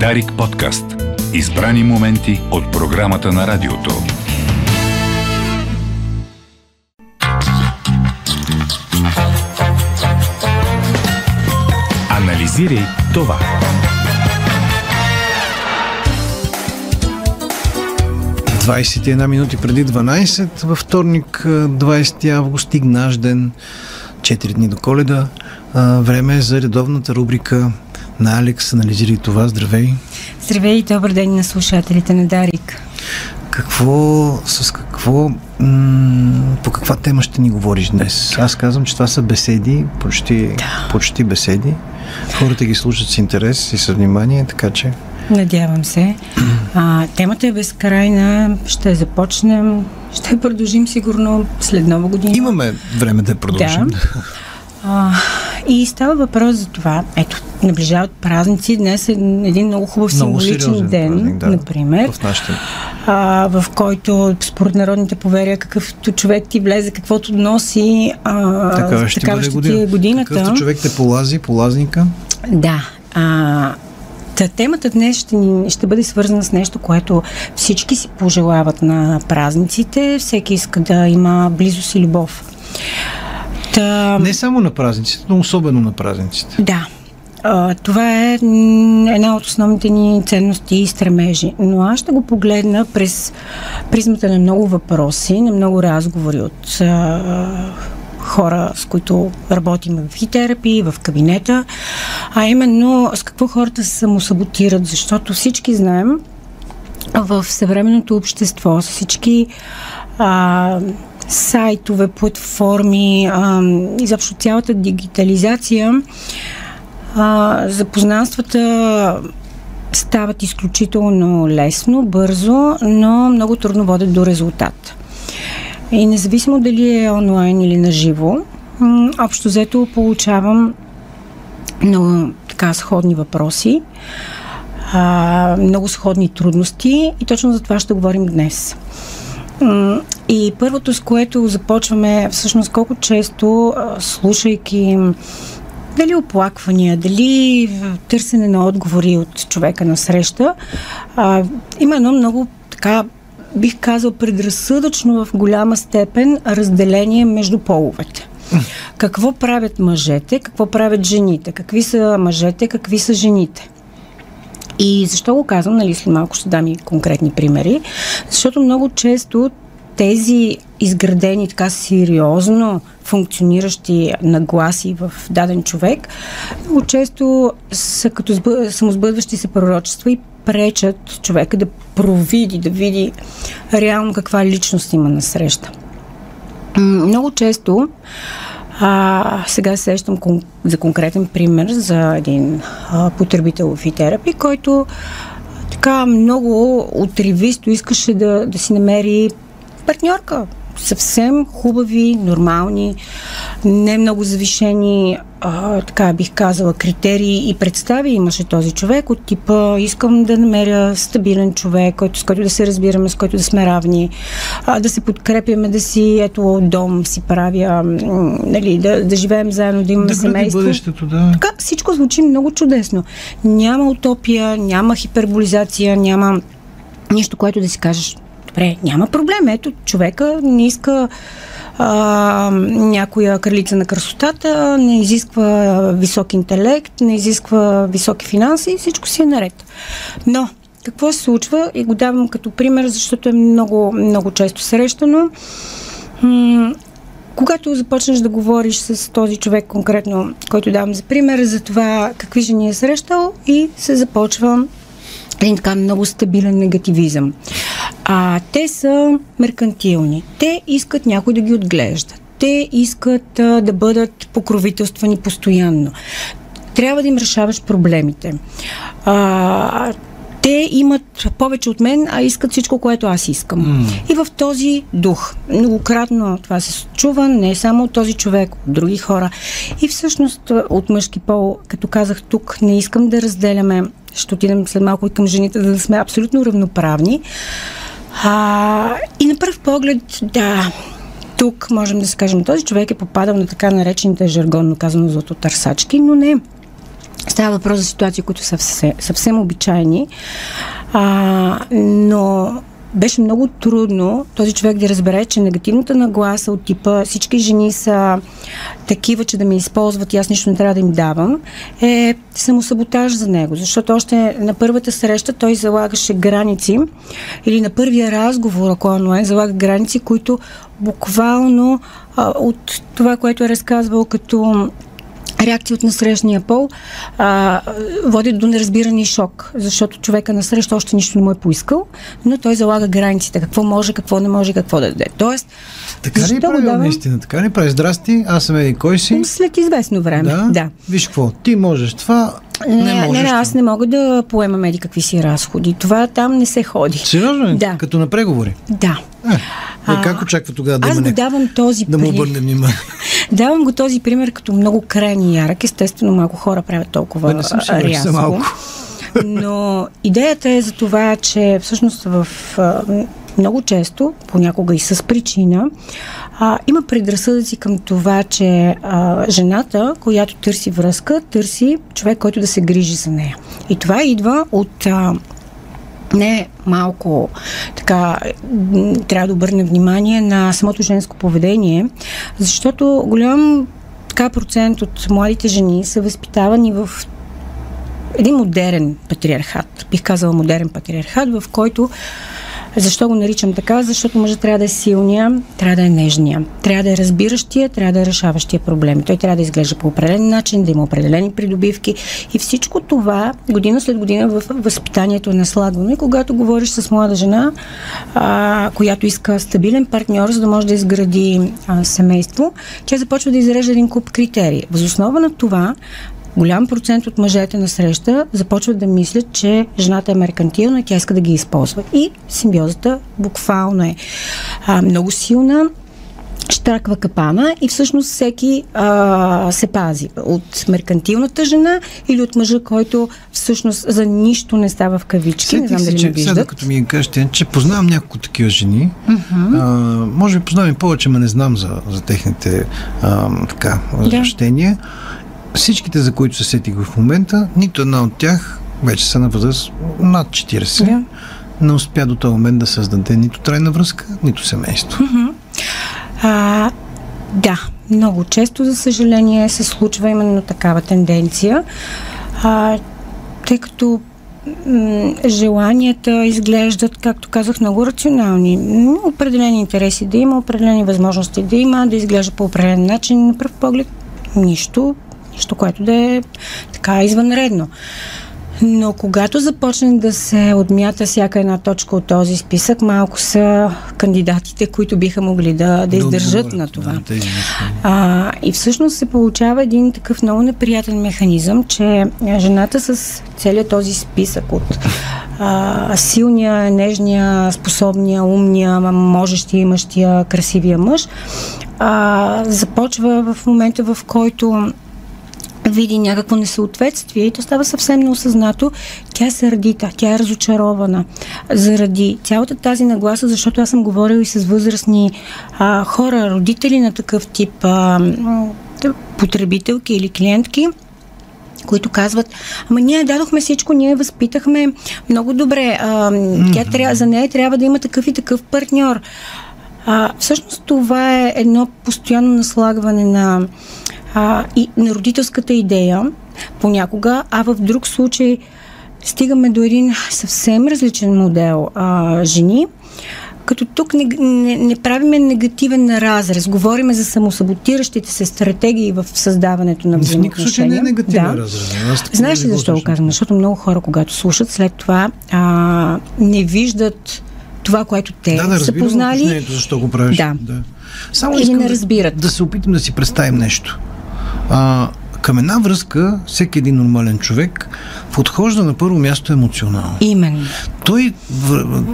Дарик подкаст. Избрани моменти от програмата на радиото. Анализирай това. една минути преди 12, във вторник, 20 август, стигнаш ден, 4 дни до коледа. Време е за редовната рубрика на Алекс. Анализирай това. Здравей! Здравей и добър ден на слушателите на Дарик. Какво, с какво, м- по каква тема ще ни говориш днес? Аз казвам, че това са беседи, почти, да. почти беседи. Хората ги слушат с интерес и с внимание, така че... Надявам се. А, темата е безкрайна. Ще започнем. Ще продължим сигурно след нова година. Имаме време да продължим. Да. А, и става въпрос за това. Ето, наближават празници. Днес е един много хубав много символичен ден, празник, да, например. В, нашите... а, в който според народните поверия какъвто човек ти влезе, каквото носи, а, така ще, такава ще година. ти е годината. Какъвто човек те полази, полазника. Да. А, Та темата днес ще, ни, ще бъде свързана с нещо, което всички си пожелават на празниците. Всеки иска да има близост и любов. Та... Не само на празниците, но особено на празниците. Да. А, това е една от основните ни ценности и стремежи. Но аз ще го погледна през призмата на много въпроси, на много разговори от а, хора, с които работим в хитерапи, в кабинета, а именно с какво хората се самосаботират, защото всички знаем в съвременното общество, с всички а, сайтове, платформи, изобщо цялата дигитализация, запознанствата стават изключително лесно, бързо, но много трудно водят до резултат. И независимо дали е онлайн или на живо, общо взето получавам много така сходни въпроси, много сходни трудности и точно за това ще говорим днес. И първото, с което започваме, всъщност колко често, слушайки дали оплаквания, дали търсене на отговори от човека на среща, а, има едно много така, бих казал, предразсъдъчно в голяма степен разделение между половете. Какво правят мъжете, какво правят жените, какви са мъжете, какви са жените. И защо го казвам, нали, след малко ще дам и конкретни примери, защото много често тези изградени така сериозно функциониращи нагласи в даден човек, много често са като самозбъдващи се пророчества и пречат човека да провиди, да види реално каква личност има на среща. Много често а, сега сещам кон, за конкретен пример за един а, потребител в терапи, който така много отривисто искаше да, да си намери партньорка. Съвсем хубави, нормални, не много завишени, а, така бих казала, критерии и представи имаше този човек от типа искам да намеря стабилен човек, който, с който да се разбираме, с който да сме равни, а, да се подкрепяме, да си, ето, дом си правя, нали, да, да живеем заедно, да имаме да семейство. бъдещето, да. Така, всичко звучи много чудесно. Няма утопия, няма хиперболизация, няма нищо, което да си кажеш Добре, няма проблем. Ето, човека не иска а, някоя кралица на красотата, не изисква висок интелект, не изисква високи финанси и всичко си е наред. Но, какво се случва? И го давам като пример, защото е много, много често срещано. М- когато започнеш да говориш с този човек конкретно, който давам за пример, за това какви жени е срещал и се започва един така много стабилен негативизъм. А те са меркантилни. Те искат някой да ги отглежда. Те искат а, да бъдат покровителствани постоянно. Трябва да им решаваш проблемите. А, те имат повече от мен, а искат всичко, което аз искам. Mm. И в този дух, многократно това се чува, не само от този човек, от други хора. И всъщност от мъжки пол, като казах тук, не искам да разделяме, ще отидем след малко и към жените, за да сме абсолютно равноправни. А, и на пръв поглед, да, тук можем да се кажем, този човек е попадал на така наречените жаргонно казано злато търсачки, но не. Става въпрос за ситуации, които са съвсем, съвсем обичайни, а, но беше много трудно този човек да разбере, че негативната нагласа от типа всички жени са такива, че да ме използват и аз нищо не трябва да им давам, е самосаботаж за него. Защото още на първата среща той залагаше граници или на първия разговор, ако е онлайн, залага граници, които буквално а, от това, което е разказвал като реакции от насрещния пол а, водят до неразбиране и шок, защото човека на среща още нищо не му е поискал, но той залага границите, какво може, какво не може, какво да даде. Тоест, така ли прави давам... наистина? Така ли прави? Здрасти, аз съм еди кой си? След известно време, да. да. Виж какво, ти можеш това, не, не можеш. Не, аз не мога да поемам еди какви си разходи. Това там не се ходи. Сериозно ли? Да. Като на преговори? Да. Е, е как очаква тогава да аз го давам този да му обърне внимание? давам го този пример като много крайни и ярък. Естествено, малко хора правят толкова да, не съм сигурен, рязко. малко. Но идеята е за това, че всъщност в много често, понякога и с причина, а, има предразсъдъци към това, че а, жената, която търси връзка, търси човек, който да се грижи за нея. И това идва от а, не малко така трябва да обърнем внимание на самото женско поведение, защото голям така процент от младите жени са възпитавани в един модерен патриархат. Бих казала модерен патриархат, в който защо го наричам така? Защото мъжът трябва да е силния, трябва да е нежния, трябва да е разбиращия, трябва да е решаващия проблеми. Той трябва да изглежда по определен начин, да има определени придобивки и всичко това година след година в възпитанието е наслагвано. И когато говориш с млада жена, а, която иска стабилен партньор, за да може да изгради а, семейство, тя започва да изрежда един куп критерии. Възоснова на това голям процент от мъжете на среща започват да мислят, че жената е меркантилна и тя иска да ги използва. И симбиозата буквално е а, много силна штраква капана и всъщност всеки а, се пази от меркантилната жена или от мъжа, който всъщност за нищо не става в кавички. Сетих не знам дали че, ме виждат. Сега, като ми кажете, че познавам няколко такива жени, uh-huh. а, може би познавам и повече, но не знам за, за техните а, така. Да всичките, за които се сетих в момента, нито една от тях вече са на възраст над 40. Yeah. Не успя до този момент да създаде нито трайна връзка, нито семейство. Mm-hmm. А, да, много често, за съжаление, се случва именно такава тенденция, а, тъй като м- желанията изглеждат, както казах, много рационални. Определени интереси да има, определени възможности да има, да изглежда по определен начин. На пръв поглед нищо Нещо, което да е така извънредно. Но когато започне да се отмята всяка една точка от този списък, малко са кандидатите, които биха могли да, да издържат на това. Да, а, и всъщност се получава един такъв много неприятен механизъм, че жената с целият този списък от а, силния, нежния, способния, умния, можещия, имащия, красивия мъж, а, започва в момента, в който види някакво несъответствие и то става съвсем неосъзнато, тя е сърдита, тя е разочарована заради цялата тази нагласа, защото аз съм говорила и с възрастни а, хора, родители на такъв тип а, потребителки или клиентки, които казват, ама ние дадохме всичко, ние възпитахме много добре, а, тя трябва, за нея трябва да има такъв и такъв партньор. А, всъщност това е едно постоянно наслагване на а, и на родителската идея понякога, а в друг случай стигаме до един съвсем различен модел а, жени, като тук не, не, не правиме негативен разрез, говориме за самосаботиращите се стратегии в създаването на взаимоотношения. В случай не е негативен да. разрез. Знаеш ли защо го казвам? Защото много хора, когато слушат, след това а, не виждат това, което те да, да, са познали. защо го правиш. Да. да. Само Или не разбират. Да, да се опитам да си представим нещо. А, към една връзка, всеки един нормален човек подхожда на първо място емоционално. Именно. Той,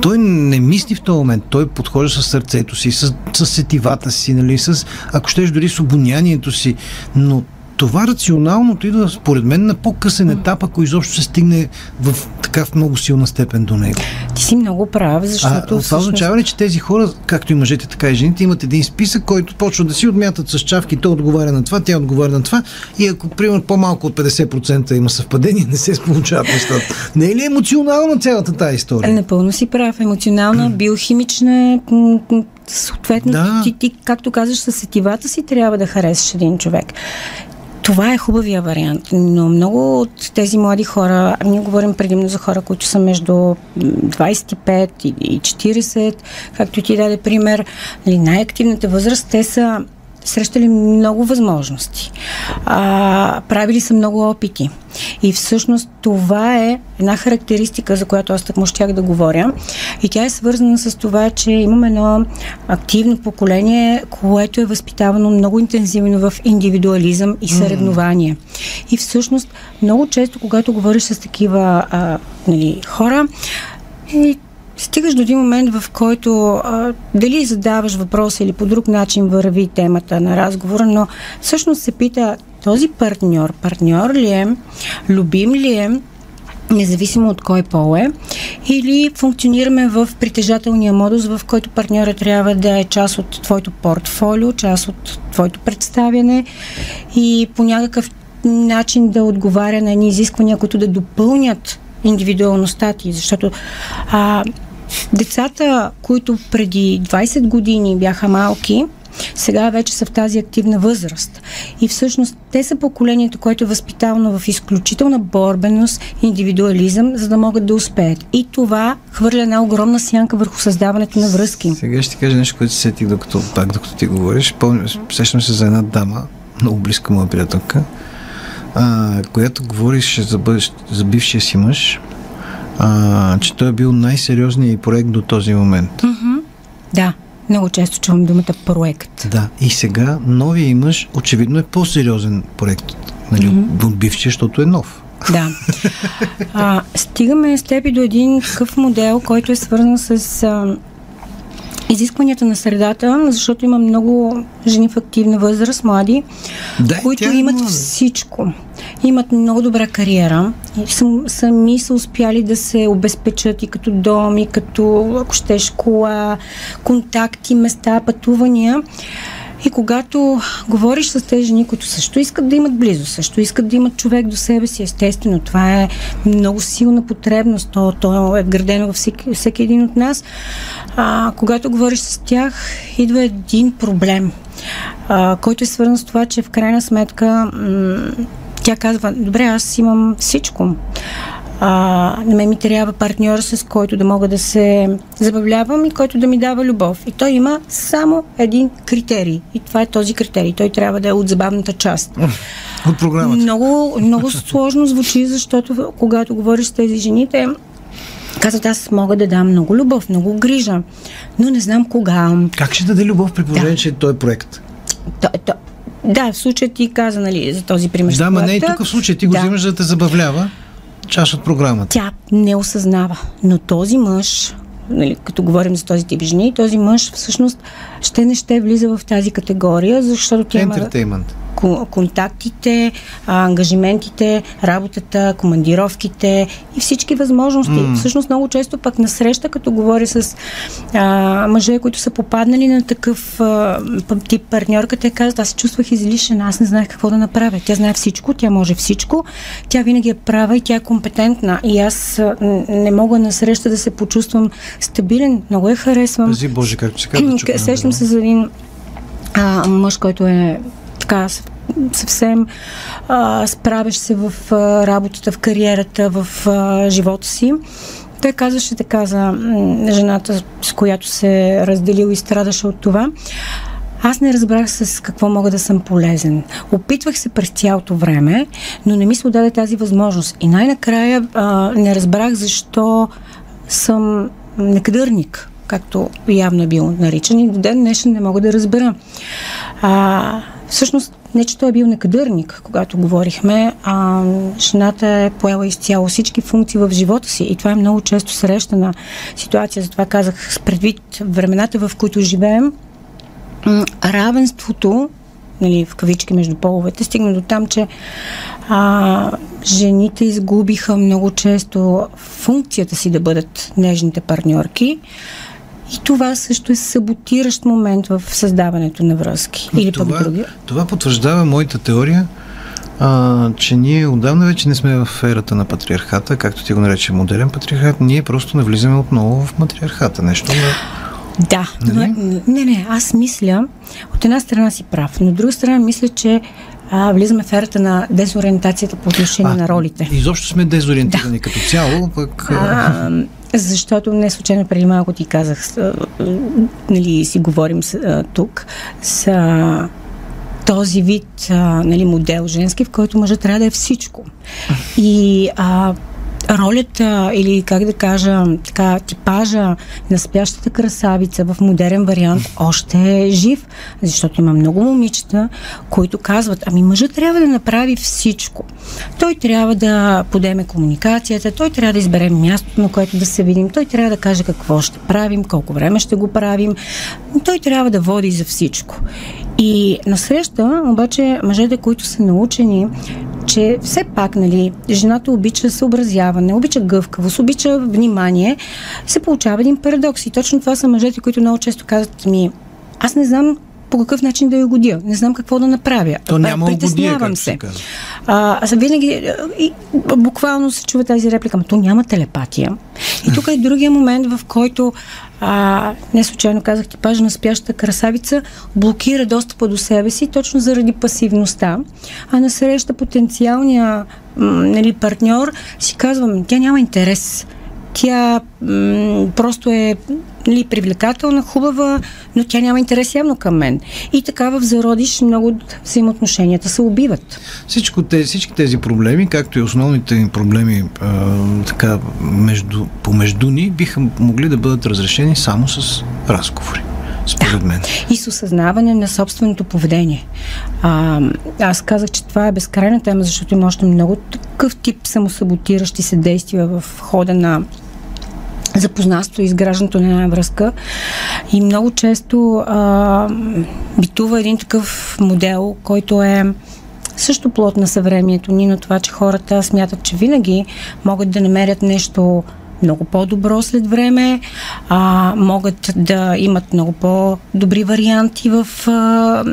той не мисли в този момент. Той подхожда с сърцето си, с, с сетивата си, нали, с, ако щеш дори с обонянието си, но това рационалното идва, според мен, на по-късен етап, ако изобщо се стигне в така в много силна степен до него. Ти си много прав, защото. А, това всъщност... означава ли, че тези хора, както и мъжете, така и жените, имат един списък, който почва да си отмятат с чавки, той отговаря на това, тя отговаря на това. И ако, примерно, по-малко от 50% има съвпадение, не се получават нещата. Не е ли емоционална цялата тази история? Напълно си прав. Емоционална, биохимична, съответно, да. ти, ти, както казваш, с сетивата си трябва да харесаш един човек. Това е хубавия вариант, но много от тези млади хора, ние говорим предимно за хора, които са между 25 и 40, както ти даде пример, нали, най-активната възраст, те са срещали много възможности. А, правили са много опити. И всъщност това е една характеристика, за която аз му щях да говоря. И тя е свързана с това, че имаме едно активно поколение, което е възпитавано много интензивно в индивидуализъм и съревнование. Mm. И всъщност много често, когато говориш с такива а, нали, хора, и стигаш до един момент, в който а, дали задаваш въпроса или по друг начин върви темата на разговора, но всъщност се пита този партньор, партньор ли е, любим ли е, независимо от кой пол е, или функционираме в притежателния модус, в който партньора трябва да е част от твоето портфолио, част от твоето представяне и по някакъв начин да отговаря на едни изисквания, които да допълнят индивидуалността ти, защото а, Децата, които преди 20 години бяха малки, сега вече са в тази активна възраст. И всъщност те са поколението, което е възпитавано в изключителна борбеност, индивидуализъм, за да могат да успеят. И това хвърля една огромна сянка върху създаването на връзки. Сега ще кажа нещо, което се сетих, докато, пак докато ти говориш. Помня, сещам се за една дама, много близка моя приятелка, а, която говорише за, бъдещ, за бившия си мъж, а, че той е бил най-сериозният проект до този момент. Mm-hmm. Да, много често чувам думата проект. Да, и сега новия мъж очевидно е по-сериозен проект нали, mm-hmm. от бившия, защото е нов. Да. А, стигаме с теб и до един такъв модел, който е свързан с а, изискванията на средата, защото има много жени в активна възраст, млади, да, които имат всичко. Имат много добра кариера сам, сами са успяли да се обезпечат и като дом, и като, ако ще школа, контакти, места, пътувания. И когато говориш с тези жени, които също искат да имат близо, също искат да имат човек до себе си, естествено, това е много силна потребност, то, то е вградено във всеки, всеки един от нас. А, когато говориш с тях, идва един проблем, а, който е свързан с това, че в крайна сметка м- тя казва, добре, аз имам всичко а, на мен ми трябва партньор, с който да мога да се забавлявам и който да ми дава любов. И той има само един критерий. И това е този критерий. Той трябва да е от забавната част. От програмата. Много, много сложно звучи, защото когато говориш с тези жени, те казват, аз мога да дам много любов, много грижа, но не знам кога. Как ще даде любов при положение, да. че той е проект? То, то, да, в случая ти каза, нали, за този пример. Да, ма не и тук в случай. Ти го да. взимаш да те забавлява част от програмата. Тя не осъзнава. Но този мъж, нали, като говорим за този тип жени, този мъж всъщност ще не ще влиза в тази категория, защото тя има контактите, ангажиментите, работата, командировките и всички възможности. Mm. Всъщност много често пък на среща, като говоря с а, мъже, които са попаднали на такъв а, тип партньорка, те казват, аз се чувствах излишен, аз не знаех какво да направя. Тя знае всичко, тя може всичко, тя винаги е права и тя е компетентна. И аз а, не мога на среща да се почувствам стабилен. Много я харесвам. Пази Боже, както се казва. Сещам се за един а, мъж, който е така съвсем а, справяш се в а, работата, в кариерата, в а, живота си. Той казваше така за жената, с която се разделил и страдаше от това. Аз не разбрах с какво мога да съм полезен. Опитвах се през цялото време, но не ми се отдаде тази възможност. И най-накрая а, не разбрах защо съм некадърник, както явно е бил наричан и до ден днешен не мога да разбера. А, Всъщност, не че той е бил некадърник, когато говорихме, а жената е поела изцяло всички функции в живота си и това е много често срещана ситуация. Затова казах, с предвид времената, в които живеем, равенството нали, в кавички между половете, стигна до там, че а, жените изгубиха много често функцията си да бъдат нежните партньорки. И това също е саботиращ момент в създаването на връзки. Или това, пък други. Това потвърждава моята теория, а, че ние отдавна вече не сме в ерата на патриархата, както ти го нарече модерен патриархат, ние просто не влизаме отново в матриархата. Нещо на... Да, нали? не, не, аз мисля, от една страна си прав, но от друга страна мисля, че а, влизаме в ерата на дезориентацията по отношение а, на ролите. Изобщо сме дезориентирани да. като цяло, пък... А, защото не случайно преди малко ти казах, нали, си говорим с, тук, с този вид а, нали, модел женски, в който мъжът трябва да е всичко. И а, ролята или как да кажа, така, типажа на спящата красавица в модерен вариант още е жив, защото има много момичета, които казват, ами мъжът трябва да направи всичко. Той трябва да подеме комуникацията, той трябва да избере мястото, на което да се видим, той трябва да каже какво ще правим, колко време ще го правим, той трябва да води за всичко. И насреща, обаче, мъжете, които са научени, че все пак, нали, жената обича съобразяване, обича гъвкавост, обича внимание, се получава един парадокс. И точно това са мъжете, които много често казват ми, аз не знам по какъв начин да я угодя. Не знам какво да направя. То няма Притеснявам се. А, аз винаги и, буквално се чува тази реплика, но то няма телепатия. И тук е другия момент, в който а, не случайно казах типажа на спящата красавица, блокира достъпа до себе си точно заради пасивността, а насреща потенциалния нали, партньор си казвам, тя няма интерес тя м- просто е нали, привлекателна, хубава, но тя няма интерес явно към мен. И така в зародиш много взаимоотношенията се убиват. Всичко тези, всички тези проблеми, както и основните проблеми а, така, между, помежду ни, биха могли да бъдат разрешени само с разговори според мен. И с осъзнаване на собственото поведение. А, аз казах, че това е безкрайна тема, защото има още много такъв тип самосаботиращи се действия в хода на запознанство и изграждането на една връзка. И много често а, битува един такъв модел, който е също плод на съвремието ни, на това, че хората смятат, че винаги могат да намерят нещо много по-добро след време, а, могат да имат много по-добри варианти в, а,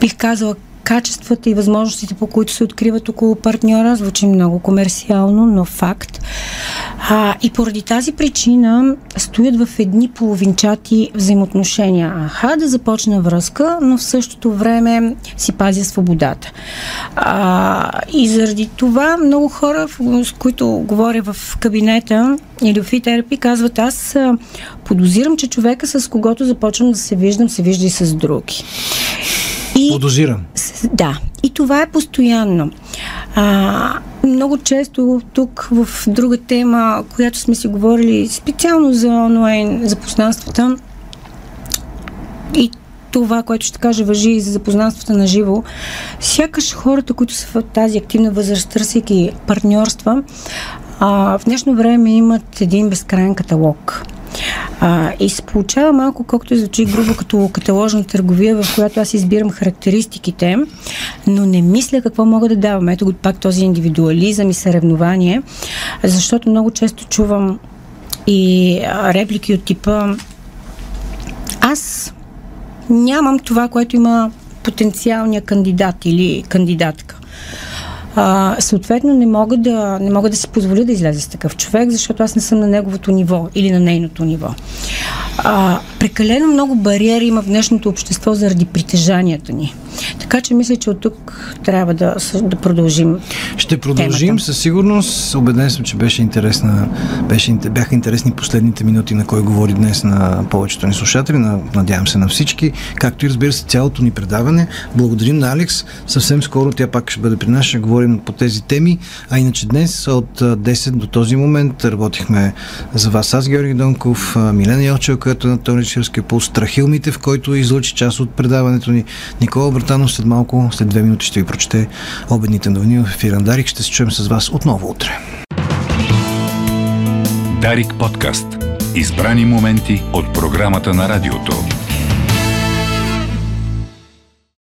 бих казала, качествата и възможностите, по които се откриват около партньора, звучи много комерциално, но факт. А, и поради тази причина стоят в едни половинчати взаимоотношения. Аха, да започна връзка, но в същото време си пазя свободата. А, и заради това много хора, с които говоря в кабинета или в терапи, казват аз подозирам, че човека с когото започвам да се виждам, се вижда и с други. И, Подозирам. Да. И това е постоянно. А, много често тук в друга тема, която сме си говорили специално за онлайн запознанствата и това, което ще кажа, въжи и за запознанствата на живо. Сякаш хората, които са в тази активна възраст, търсейки партньорства, а, в днешно време имат един безкрайен каталог. А, и се получава малко, колкото звучи грубо, като каталожна търговия, в която аз избирам характеристиките, но не мисля какво мога да давам. Ето го пак този индивидуализъм и съревнование, защото много често чувам и реплики от типа аз нямам това, което има потенциалния кандидат или кандидатка. А, съответно, не мога, да, не мога да си позволя да изляза с такъв човек, защото аз не съм на неговото ниво или на нейното ниво. А, прекалено много бариери има в днешното общество заради притежанията ни. Така че мисля, че от тук трябва да, да продължим. Ще продължим темата. със сигурност. Обеден съм, че беше интересна, беше, бяха интересни последните минути, на кой говори днес на повечето ни слушатели. На, надявам се на всички. Както и разбира се, цялото ни предаване. Благодарим на Алекс. Съвсем скоро тя пак ще бъде при нас. Ще говорим по тези теми. А иначе днес от 10 до този момент работихме за вас. Аз, Георги Донков, Милена Йочева, която е на Тоничевския пулс, Страхил Митев, който излъчи част от предаването ни, Никола Братанов след малко, след две минути ще ви прочете обедните новини в ефира Дарик. Ще се чуем с вас отново утре. Дарик подкаст. Избрани моменти от програмата на радиото.